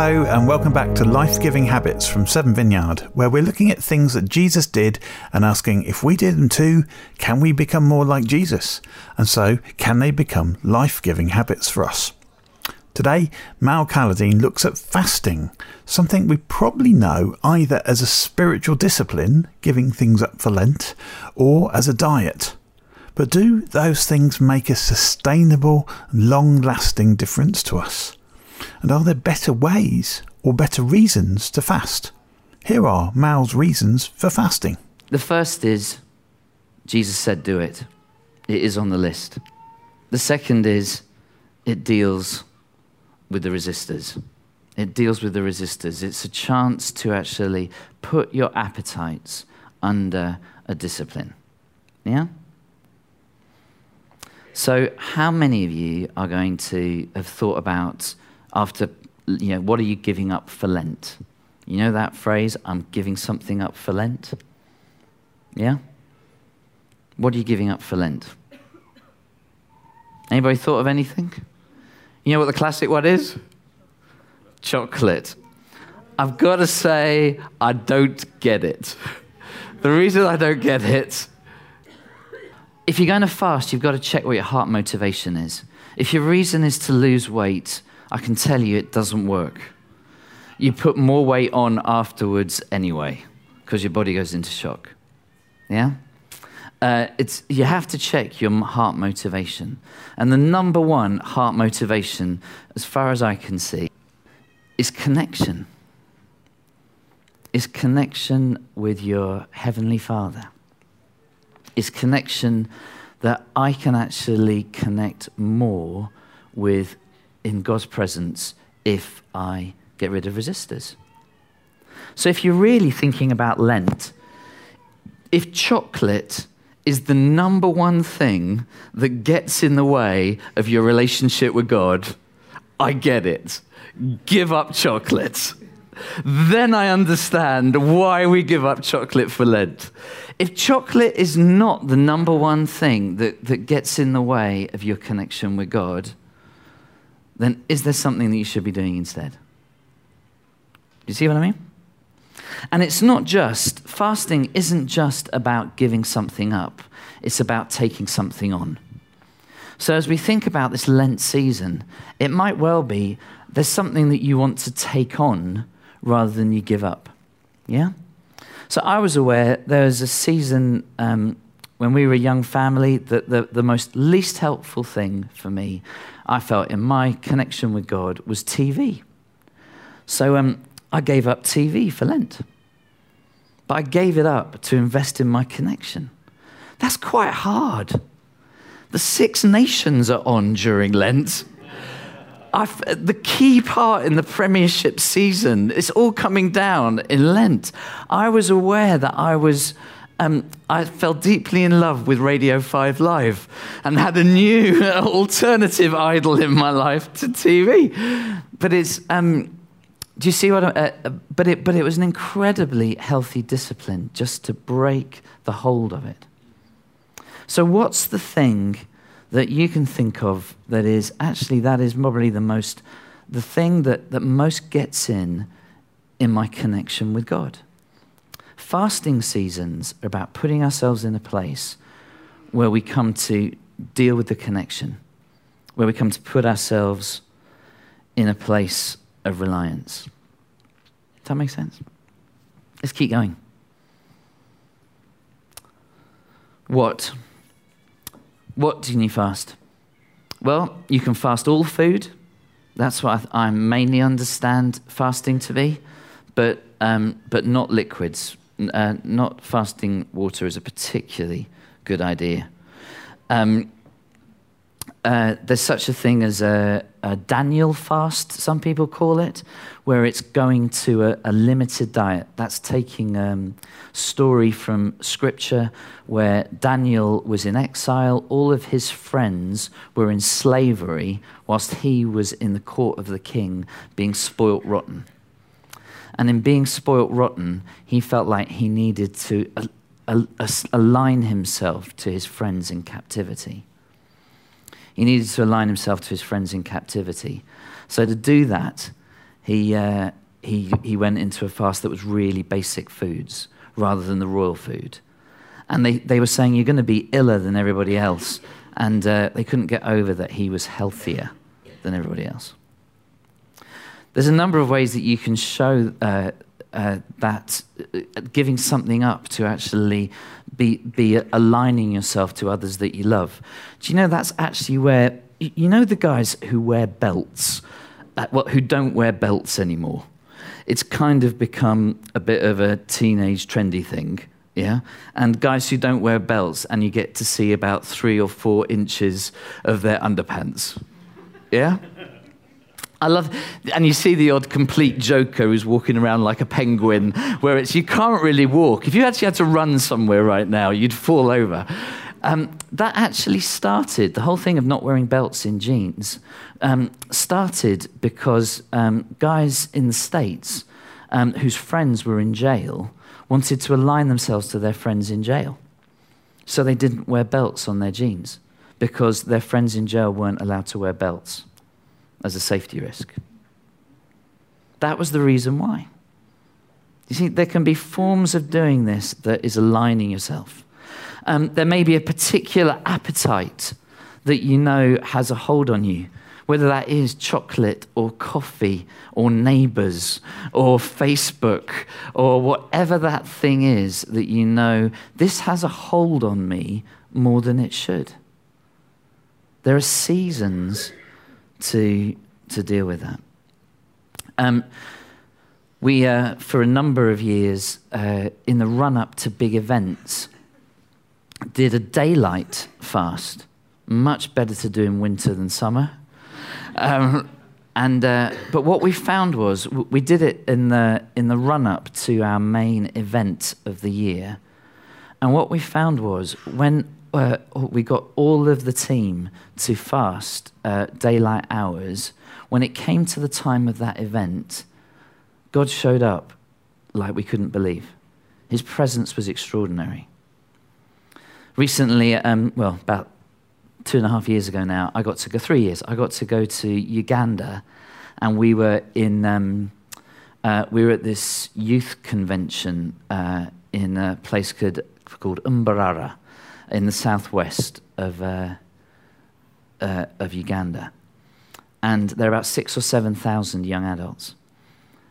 Hello, and welcome back to Life Giving Habits from Seven Vineyard, where we're looking at things that Jesus did and asking if we did them too, can we become more like Jesus? And so, can they become life giving habits for us? Today, Mal Calladine looks at fasting, something we probably know either as a spiritual discipline, giving things up for Lent, or as a diet. But do those things make a sustainable, long lasting difference to us? And are there better ways or better reasons to fast? Here are Mal's reasons for fasting. The first is Jesus said, do it. It is on the list. The second is it deals with the resistors. It deals with the resistors. It's a chance to actually put your appetites under a discipline. Yeah? So, how many of you are going to have thought about after, you know, what are you giving up for Lent? You know that phrase, I'm giving something up for Lent? Yeah? What are you giving up for Lent? Anybody thought of anything? You know what the classic one is? Chocolate. I've got to say, I don't get it. The reason I don't get it, if you're going to fast, you've got to check what your heart motivation is. If your reason is to lose weight, I can tell you it doesn't work. You put more weight on afterwards anyway, because your body goes into shock. Yeah? Uh, it's, you have to check your heart motivation. And the number one heart motivation, as far as I can see, is connection. Is connection with your Heavenly Father. Is connection that I can actually connect more with in God's presence if I get rid of resistors. So, if you're really thinking about Lent, if chocolate is the number one thing that gets in the way of your relationship with God, I get it. Give up chocolate. Then I understand why we give up chocolate for Lent. If chocolate is not the number one thing that, that gets in the way of your connection with God, then is there something that you should be doing instead? Do you see what I mean? And it's not just, fasting isn't just about giving something up, it's about taking something on. So as we think about this Lent season, it might well be there's something that you want to take on rather than you give up. Yeah? So I was aware there was a season um, when we were a young family that the, the most least helpful thing for me I felt in my connection with God was TV. So um, I gave up TV for Lent. But I gave it up to invest in my connection. That's quite hard. The Six Nations are on during Lent. I've, the key part in the Premiership season, it's all coming down in Lent. I was aware that I was um, I fell deeply in love with Radio 5 Live and had a new alternative idol in my life to TV. But it's, um, do you see what I, uh, uh, but, it, but it was an incredibly healthy discipline just to break the hold of it. So, what's the thing that you can think of that is actually, that is probably the most, the thing that, that most gets in in my connection with God? Fasting seasons are about putting ourselves in a place where we come to deal with the connection, where we come to put ourselves in a place of reliance. Does that make sense? Let's keep going. What? What do you need fast? Well, you can fast all food. That's what I, mainly understand fasting to be, but, um, but not liquids uh, not fasting water is a particularly good idea. Um, uh, there's such a thing as a, a, Daniel fast, some people call it, where it's going to a, a limited diet. That's taking a um, story from scripture where Daniel was in exile, all of his friends were in slavery, whilst he was in the court of the king being spoilt rotten. And in being spoilt rotten, he felt like he needed to align himself to his friends in captivity. He needed to align himself to his friends in captivity. So, to do that, he, uh, he, he went into a fast that was really basic foods rather than the royal food. And they, they were saying, You're going to be iller than everybody else. And uh, they couldn't get over that he was healthier than everybody else. There's a number of ways that you can show uh, uh, that uh, giving something up to actually be, be aligning yourself to others that you love. Do you know that's actually where, you know, the guys who wear belts, uh, well, who don't wear belts anymore? It's kind of become a bit of a teenage trendy thing. Yeah, and guys who don't wear belts, and you get to see about three or four inches of their underpants. Yeah, I love, and you see the odd complete joker who's walking around like a penguin, where it's you can't really walk. If you actually had to run somewhere right now, you'd fall over. Um, that actually started, the whole thing of not wearing belts in jeans um, started because um, guys in the States um, whose friends were in jail wanted to align themselves to their friends in jail. So they didn't wear belts on their jeans because their friends in jail weren't allowed to wear belts as a safety risk. That was the reason why. You see, there can be forms of doing this that is aligning yourself. Um, there may be a particular appetite that you know has a hold on you, whether that is chocolate or coffee or neighbors or Facebook or whatever that thing is that you know, this has a hold on me more than it should. There are seasons to, to deal with that. Um, we, uh, for a number of years, uh, in the run up to big events, did a daylight fast. Much better to do in winter than summer. Um, and, uh, but what we found was we did it in the, in the run up to our main event of the year. And what we found was when uh, we got all of the team to fast uh, daylight hours. When it came to the time of that event, God showed up like we couldn't believe. His presence was extraordinary. Recently, um, well, about two and a half years ago now, I got to go, three years, I got to go to Uganda, and we were in, um, uh, we were at this youth convention uh, in a place called, called Mbarara in the southwest of, uh, uh, of Uganda. And there are about six or 7,000 young adults.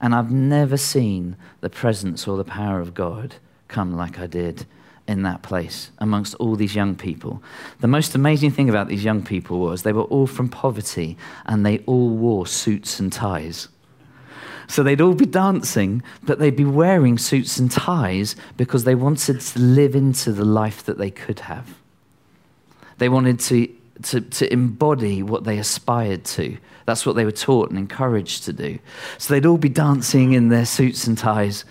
And I've never seen the presence or the power of God come like I did in that place amongst all these young people. The most amazing thing about these young people was they were all from poverty and they all wore suits and ties. So they'd all be dancing, but they'd be wearing suits and ties because they wanted to live into the life that they could have. They wanted to, to, to embody what they aspired to. That's what they were taught and encouraged to do. So they'd all be dancing in their suits and ties.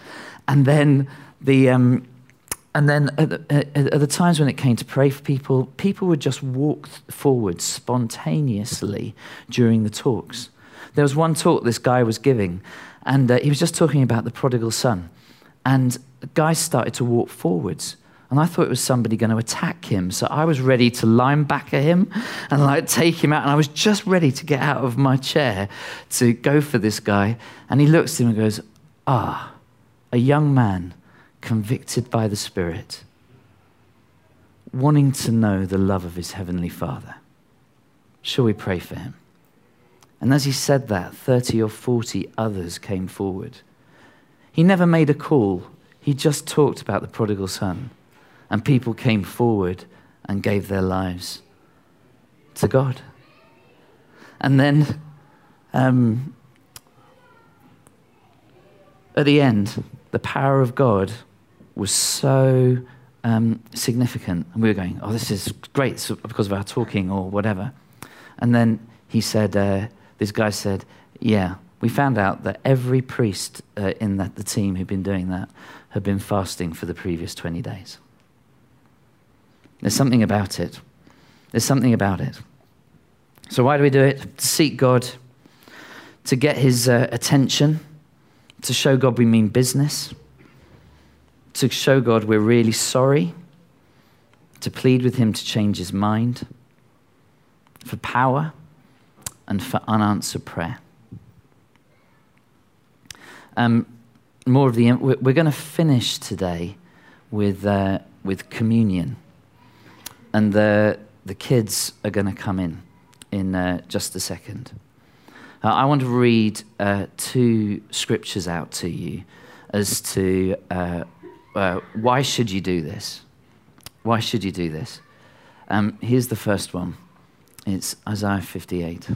And then the. Um, and then at the, at the, times when it came to pray for people, people would just walk forward spontaneously during the talks. There was one talk this guy was giving, and uh, he was just talking about the prodigal son. And guys started to walk forwards. And I thought it was somebody going to attack him. So I was ready to line back at him and like take him out. And I was just ready to get out of my chair to go for this guy. And he looks at him and goes, Ah, a young man convicted by the Spirit, wanting to know the love of his heavenly Father. Shall we pray for him? And as he said that, 30 or 40 others came forward. He never made a call, he just talked about the prodigal son. And people came forward and gave their lives to God. And then um, at the end, the power of God was so um, significant. And we were going, oh, this is great because of our talking or whatever. And then he said, uh, this guy said, Yeah, we found out that every priest uh, in that, the team who'd been doing that had been fasting for the previous 20 days. There's something about it. There's something about it. So, why do we do it? To seek God, to get his uh, attention, to show God we mean business, to show God we're really sorry, to plead with him to change his mind, for power and for unanswered prayer. Um, more of the. We're going to finish today with, uh, with communion. And the, the kids are going to come in in uh, just a second. Uh, I want to read uh, two scriptures out to you as to uh, uh, why should you do this? Why should you do this? Um, here's the first one. It's Isaiah 58.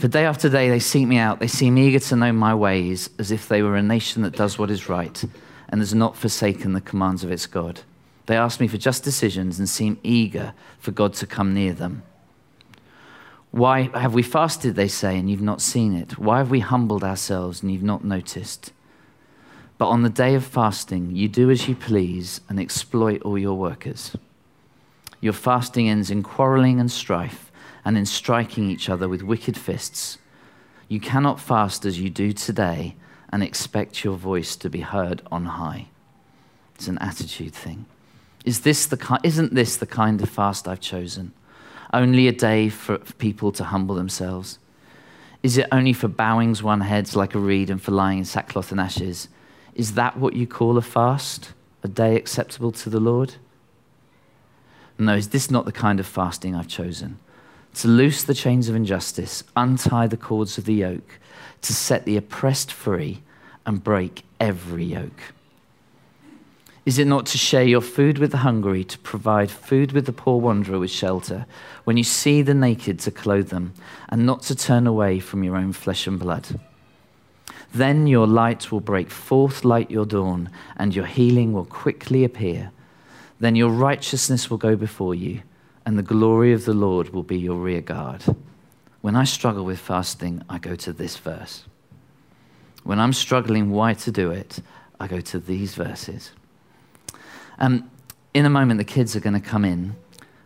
For day after day they seek me out. They seem eager to know my ways, as if they were a nation that does what is right and has not forsaken the commands of its God. They ask me for just decisions and seem eager for God to come near them. Why have we fasted, they say, and you've not seen it? Why have we humbled ourselves and you've not noticed? But on the day of fasting, you do as you please and exploit all your workers. Your fasting ends in quarreling and strife and in striking each other with wicked fists. You cannot fast as you do today and expect your voice to be heard on high. It's an attitude thing. Is this the, isn't this the kind of fast I've chosen? Only a day for people to humble themselves? Is it only for bowings one heads like a reed and for lying in sackcloth and ashes? Is that what you call a fast? A day acceptable to the Lord? No, is this not the kind of fasting I've chosen? To loose the chains of injustice, untie the cords of the yoke, to set the oppressed free and break every yoke. Is it not to share your food with the hungry, to provide food with the poor wanderer with shelter, when you see the naked to clothe them, and not to turn away from your own flesh and blood? Then your light will break forth like your dawn, and your healing will quickly appear. Then your righteousness will go before you, and the glory of the Lord will be your rear guard. When I struggle with fasting, I go to this verse. When I'm struggling why to do it, I go to these verses. Um, in a moment, the kids are going to come in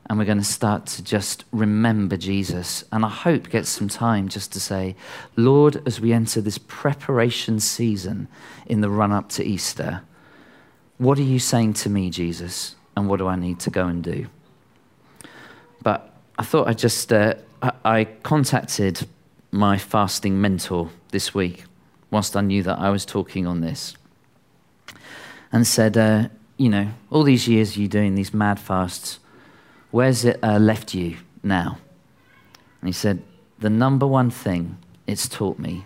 and we're going to start to just remember Jesus. And I hope get some time just to say, Lord, as we enter this preparation season in the run up to Easter, what are you saying to me, Jesus? And what do I need to go and do? But I thought I'd just, uh, I, contacted my fasting mentor this week, whilst I knew that I was talking on this, and said, uh, you know, all these years you doing these mad fasts, where's it uh, left you now? And he said, the number one thing it's taught me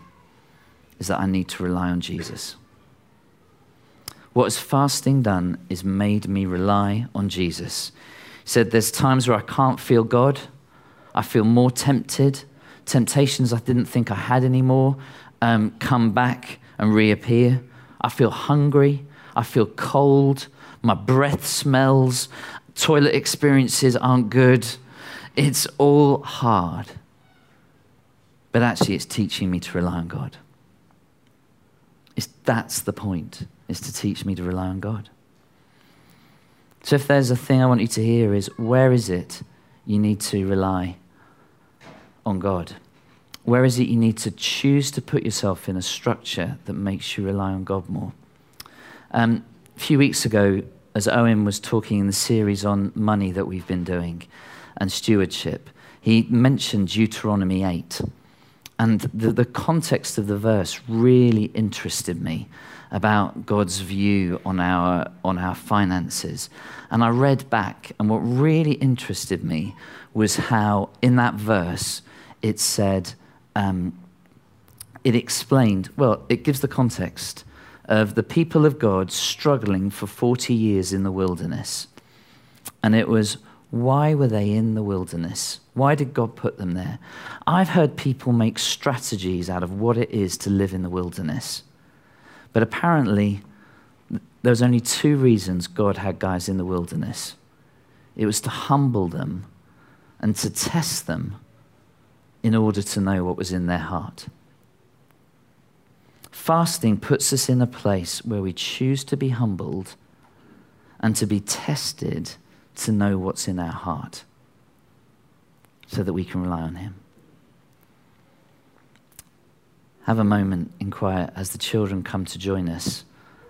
is that I need to rely on Jesus. What has fasting done is made me rely on Jesus. Said, There's times where I can't feel God. I feel more tempted. Temptations I didn't think I had anymore um, come back and reappear. I feel hungry. I feel cold. My breath smells. Toilet experiences aren't good. It's all hard. But actually, it's teaching me to rely on God. It's, that's the point, is to teach me to rely on God. So if there's a thing I want you to hear is, where is it you need to rely on God? Where is it you need to choose to put yourself in a structure that makes you rely on God more? Um, a few weeks ago, as Owen was talking in the series on money that we've been doing and stewardship, he mentioned Deuteronomy 8. And the, the context of the verse really interested me about God's view on our, on our finances. And I read back, and what really interested me was how, in that verse, it said, um, it explained, well, it gives the context of the people of God struggling for 40 years in the wilderness. And it was, why were they in the wilderness? Why did God put them there? I've heard people make strategies out of what it is to live in the wilderness. But apparently, there was only two reasons God had guys in the wilderness it was to humble them and to test them in order to know what was in their heart. Fasting puts us in a place where we choose to be humbled and to be tested to know what's in our heart so that we can rely on Him. Have a moment in quiet as the children come to join us,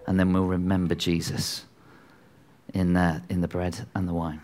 and then we'll remember Jesus in, uh, in the bread and the wine.